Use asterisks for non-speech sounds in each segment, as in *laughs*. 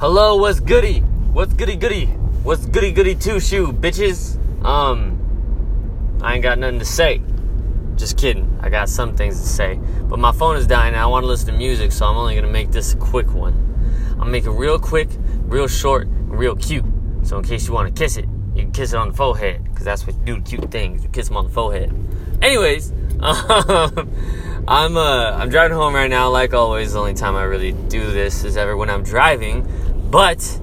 Hello, what's goody? What's goody goody? What's goody goody two shoe, bitches? Um, I ain't got nothing to say. Just kidding. I got some things to say. But my phone is dying and I want to listen to music, so I'm only gonna make this a quick one. I'm it real quick, real short, real cute. So in case you want to kiss it, you can kiss it on the forehead, because that's what you do to cute things. You kiss them on the forehead. Anyways, *laughs* um, I'm uh, I'm driving home right now. Like always, the only time I really do this is ever when I'm driving. But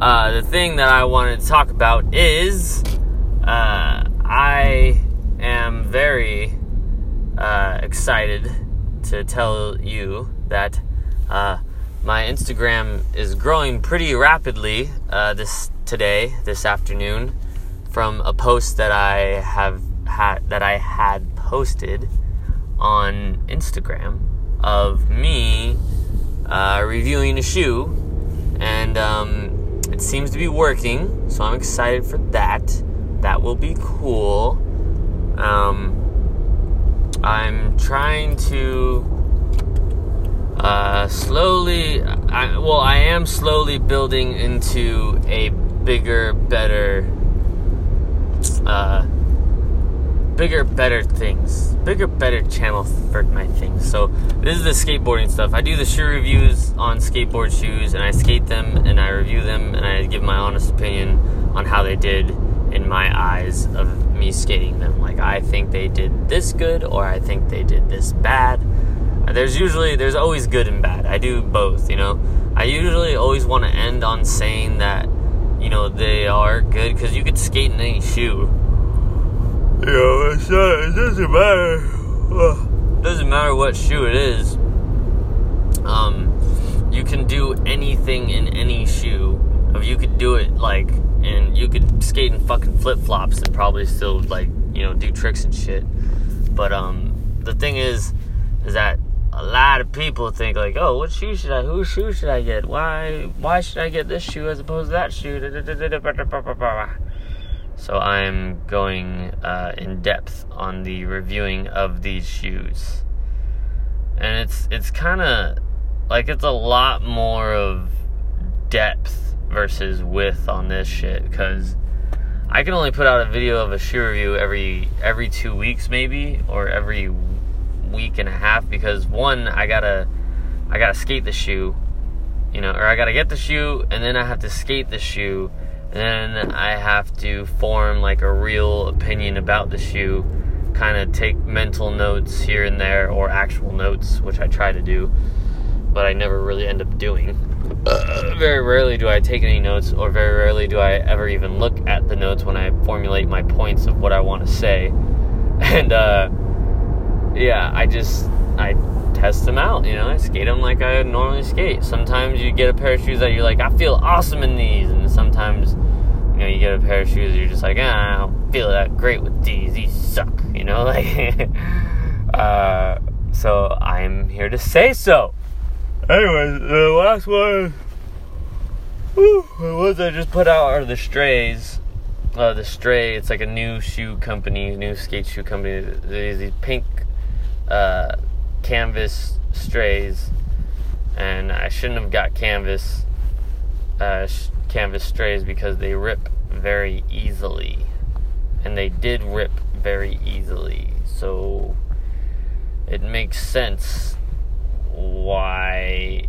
uh, the thing that I wanted to talk about is uh, I am very uh, excited to tell you that uh, my Instagram is growing pretty rapidly uh, this today, this afternoon, from a post that I have had that I had posted on Instagram of me uh, reviewing a shoe and um, it seems to be working. So I'm excited for that. That will be cool. Um, I'm trying to uh, slowly. I, well, I am slowly building into a bigger, better. Uh, bigger, better things. Bigger, better channel for my things. So this is the skateboarding stuff. I do the shoe reviews on skateboard shoes, and I skate them, and I review them, and I give my honest opinion on how they did in my eyes of me skating them. Like I think they did this good, or I think they did this bad. There's usually there's always good and bad. I do both. You know, I usually always want to end on saying that you know they are good because you could skate in any shoe you know, it's not, it doesn't matter. Doesn't matter what shoe it is. Um, you can do anything in any shoe. If you could do it like, and you could skate in fucking flip flops and probably still like, you know, do tricks and shit. But um, the thing is, is that a lot of people think like, oh, what shoe should I? Whose shoe should I get? Why? Why should I get this shoe as opposed to that shoe? So I'm going uh, in depth on the reviewing of these shoes, and it's it's kind of like it's a lot more of depth versus width on this shit because I can only put out a video of a shoe review every every two weeks maybe or every week and a half because one I gotta I gotta skate the shoe, you know, or I gotta get the shoe and then I have to skate the shoe then I have to form like a real opinion about the shoe, kind of take mental notes here and there or actual notes, which I try to do, but I never really end up doing. Uh, very rarely do I take any notes, or very rarely do I ever even look at the notes when I formulate my points of what I want to say. *laughs* And uh, yeah, I just I test them out. You know, I skate them like I normally skate. Sometimes you get a pair of shoes that you're like, I feel awesome in these, and sometimes you know you get a pair of shoes you're just like, ah, I don't feel that great with these. These suck. *laughs* You know, *laughs* like. uh, so I'm here to say so. Anyways, the last one. Whew, what was I just put out are the Strayes. Uh, the Straye, it's like a new shoe company, new skate shoe company. These pink uh, canvas Strayes, and I shouldn't have got canvas uh, sh- canvas Strayes because they rip very easily, and they did rip very easily. So it makes sense why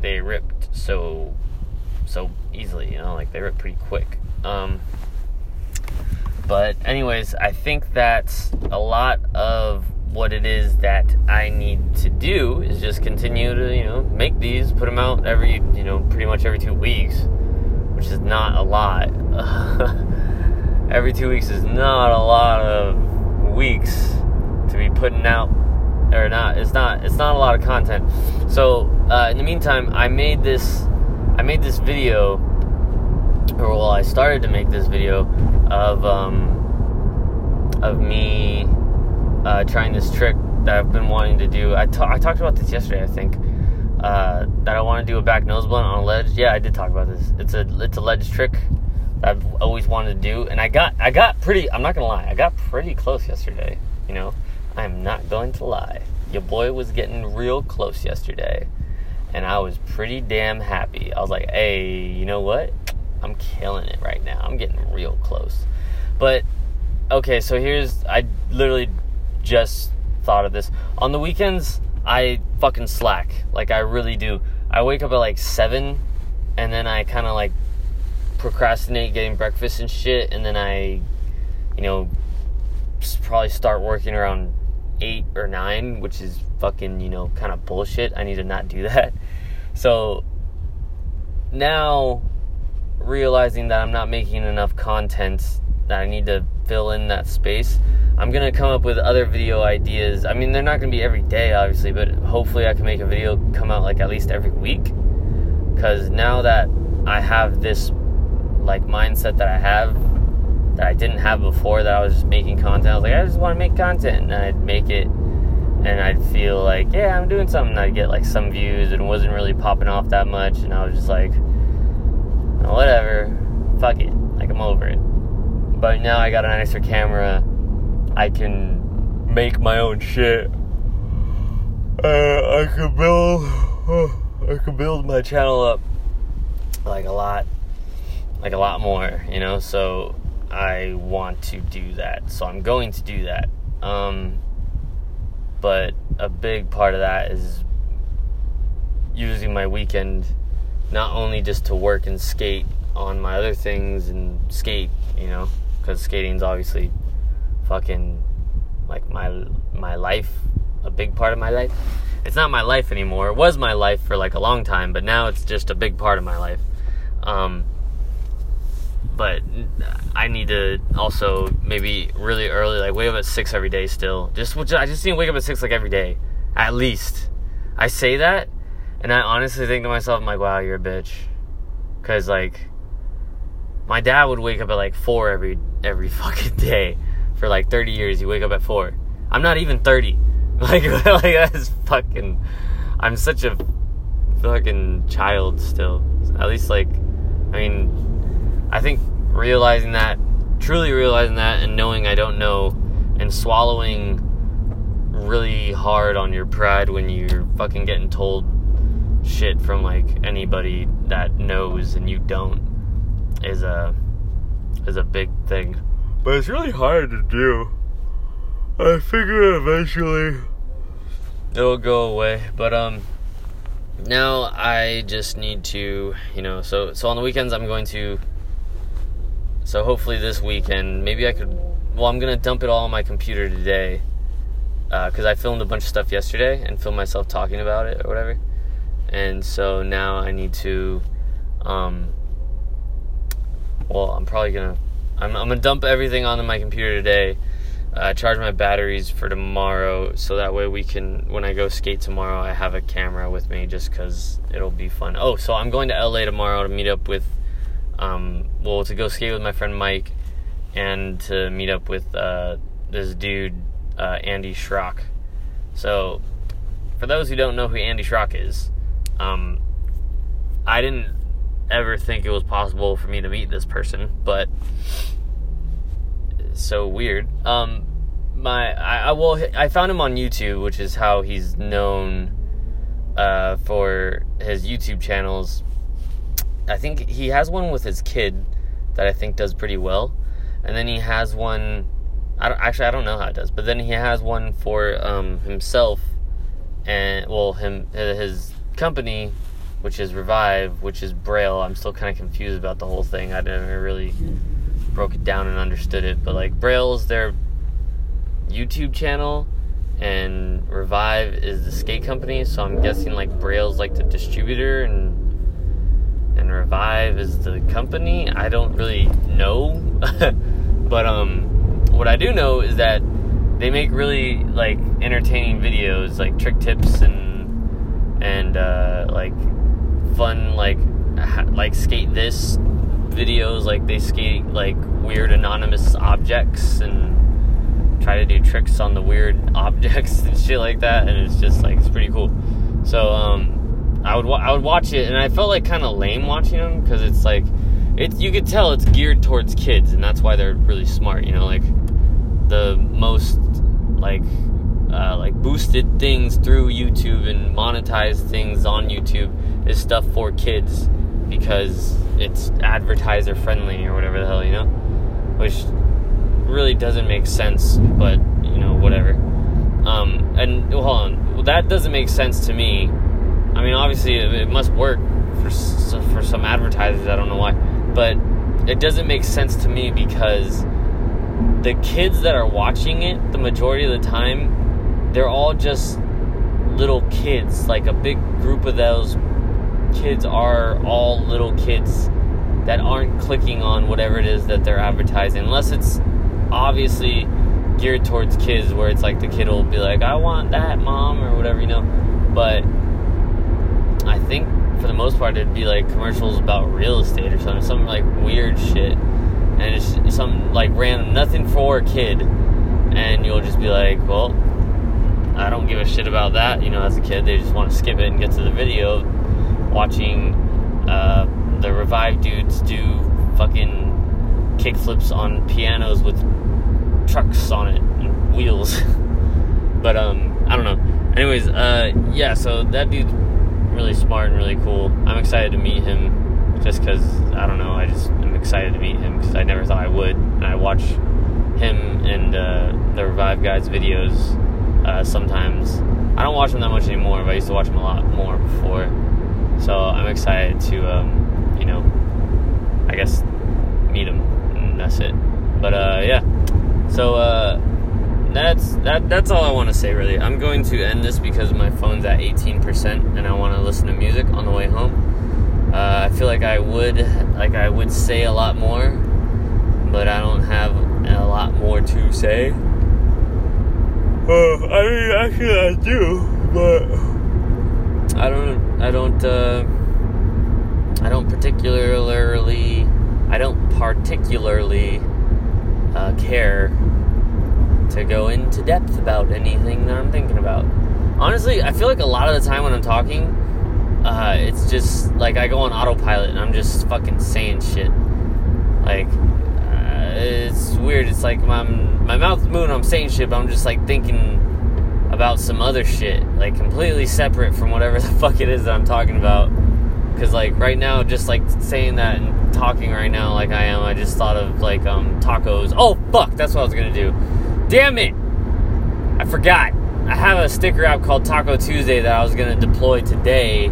they ripped so so easily. You know, like they rip pretty quick. Um, but anyways, I think that a lot of what it is that I need to do is just continue to, you know, make these, put them out every, you know, pretty much every two weeks, which is not a lot. *laughs* every two weeks is not a lot of weeks to be putting out, or not. It's not. It's not a lot of content. So uh, in the meantime, I made this. I made this video, or well, I started to make this video of um, of me uh, trying this trick that I've been wanting to do. I, ta- I talked about this yesterday, I think. Uh, that I want to do a back nose blunt on a ledge. Yeah, I did talk about this. It's a it's a ledge trick I've always wanted to do, and I got I got pretty. I'm not gonna lie, I got pretty close yesterday. You know, I'm not going to lie. Your boy was getting real close yesterday, and I was pretty damn happy. I was like, hey, you know what? I'm killing it right now. I'm getting real close. But okay, so here's I literally just thought of this. On the weekends, I fucking slack. Like I really do. I wake up at like 7 and then I kind of like procrastinate getting breakfast and shit and then I you know probably start working around 8 or 9, which is fucking, you know, kind of bullshit. I need to not do *laughs* that. So now realizing that I'm not making enough content that I need to fill in that space, I'm gonna come up with other video ideas. I mean, they're not gonna be every day, obviously, but hopefully I can make a video come out like at least every week. Because now that I have this like mindset that I have that I didn't have before, that I was just making content, I was like, I just want to make content, and I'd make it, and I'd feel like, yeah, I'm doing something. I'd get like some views, and it wasn't really popping off that much, and I was just like, whatever, fuck it, like I'm over it. But now I got a nicer camera I can make my own shit. Uh, I could build, *sighs* I could build my channel up like a lot, like a lot more, you know. So I want to do that. So I'm going to do that. Um, but a big part of that is using my weekend not only just to work and skate on my other things and skate, you know, because skating's obviously fucking like my my life, a big part of my life. It's not my life anymore. It was my life for like a long time, but now it's just a big part of my life. Um, but I need to also maybe really early, like wake up at six every day. Still, just I just need to wake up at six like every day, at least. I say that, and I honestly think to myself, I'm like, wow, you're a bitch, because like my dad would wake up at like four every every fucking day for like 30 years. You wake up at four. I'm not even 30. *laughs* Like, *laughs* like that's fucking. I'm such a fucking child still. At least, like, I mean, I think realizing that, truly realizing that, and knowing I don't know, and swallowing really hard on your pride when you're fucking getting told shit from like anybody that knows and you don't is a is a big thing. But it's really hard to do. I figure eventually it'll go away. But um now I just need to, you know, so so on the weekends I'm going to so hopefully this weekend maybe I could well I'm going to dump it all on my computer today because uh, I filmed a bunch of stuff yesterday and filmed myself talking about it or whatever. And so now I need to um well, I'm probably to I'm, I'm gonna dump everything onto my computer today. Uh, charge my batteries for tomorrow, so that way we can. When I go skate tomorrow, I have a camera with me, just because it'll be fun. Oh, so I'm going to LA tomorrow to meet up with, um, well, to go skate with my friend Mike, and to meet up with uh, this dude, uh, Andy Schrock. So, for those who don't know who Andy Schrock is, um, I didn't ever think it was possible for me to meet this person, but so weird. Um, my I, I well I found him on YouTube, which is how he's known uh, for his YouTube channels. I think he has one with his kid that I think does pretty well, and then he has one. I don't actually I don't know how it does, but then he has one for um, himself and well him his company which is Revive, which is Braille. I'm still kind of confused about the whole thing. I never really broke it down and understood it. But like Braille is their YouTube channel, and Revive is the skate company. So I'm guessing like Braille's like the distributor, and and Revive is the company. I don't really know, *laughs* but um, what I do know is that they make really like entertaining videos, like trick tips and and uh, like fun like like skate this videos like they skate like weird anonymous objects and try to do tricks on the weird *laughs* objects and shit like that and it's just like it's pretty cool. So um i would wa- i would watch it and i felt like kind of lame watching them because it's like it's you could tell it's geared towards kids and that's why they're really smart you know like the most like uh, like boosted things through YouTube and monetized things on YouTube is stuff for kids because it's advertiser friendly or whatever the hell, you know? Which really doesn't make sense, but you know, whatever. Um, and hold on, well, that doesn't make sense to me. I mean, obviously, it, it must work for for some advertisers. I don't know why, but it doesn't make sense to me because the kids that are watching it, the majority of the time, they're all just little kids. Like a big group of those kids are all little kids that aren't clicking on whatever it is that they're advertising, unless it's obviously geared towards kids, where it's like the kid will be like, "I want that, mom," or whatever, you know. But I think for the most part, it'd be like commercials about real estate or something, some like weird shit and it's some like random nothing for a kid and you'll just be like well i don't give a shit about that you know as a kid they just want to skip it and get to the video watching uh, the revived dudes do fucking kickflips on pianos with trucks on it and wheels *laughs* but um i don't know anyways uh yeah so that dude's really smart and really cool i'm excited to meet him just because I don't know. I just am excited to meet him because I never thought I would. And I watch him and uh, the Revive guys videos uh, sometimes. I don't watch them that much anymore, but I used to watch them a lot more before. So I'm excited to, um, you know, I guess meet them, and that's it. But uh, yeah, so uh, that's that. That's all I want to say. Really, I'm going to end this because my phone's at 18%, and I want to listen to music on the way home. Uh, I feel like I would like I would say a lot more, but I don't have a lot more to say. Uh, I mean, actually, I do, but I don't. I don't. Uh, I don't particularly. I don't particularly uh, care to go into depth about anything that I'm thinking about. Honestly, I feel like a lot of the time when I'm talking, uh, it's just like I go on autopilot and I'm just fucking saying shit. Like, it's weird. It's like my, my mouth's moving, I'm saying shit, but I'm just like thinking about some other shit, like completely separate from whatever *laughs* the fuck it is that I'm talking about. Because, like, right now, just like saying that and talking right now, like I am, I just thought of like um, tacos. Oh, fuck, that's what I was gonna do. Damn it! I forgot. I have a sticker app called Taco Tuesday that I was gonna deploy today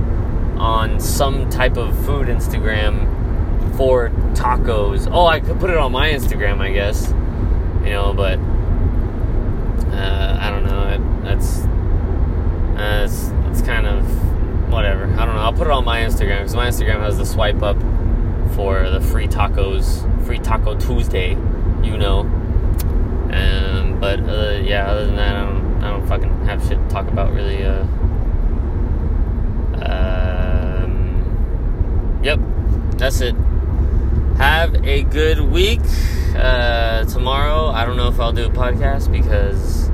on some type of food Instagram for tacos. Oh, I could put it on my Instagram, I guess. You know, but uh, I don't know. It, that's uh, it's, it's kind of whatever. I don't know. I'll put it on my Instagram because my Instagram has the swipe up for the free tacos, free Taco Tuesday. You know. Um, but uh, yeah, other than that, I don't, I don't fucking have shit to talk about really. Uh, Yep, that's it. Have a good week. Uh, tomorrow, I don't know if I'll do a podcast because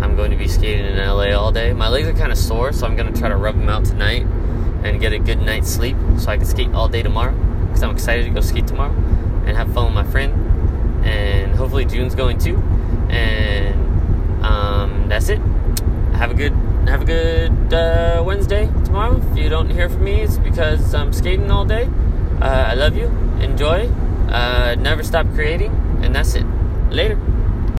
I'm going to be skating in LA all day. My legs are kind of sore, so I'm going to try to rub them out tonight and get a good night's sleep so I can skate all day tomorrow because I'm excited to go skate tomorrow and have fun with my friend. And hopefully, June's going too. And um, that's it. Have a good have a good uh, Wednesday tomorrow. If you don't hear from me, it's because I'm skating all day. Uh, I love you. Enjoy. Uh, never stop creating. And that's it. Later.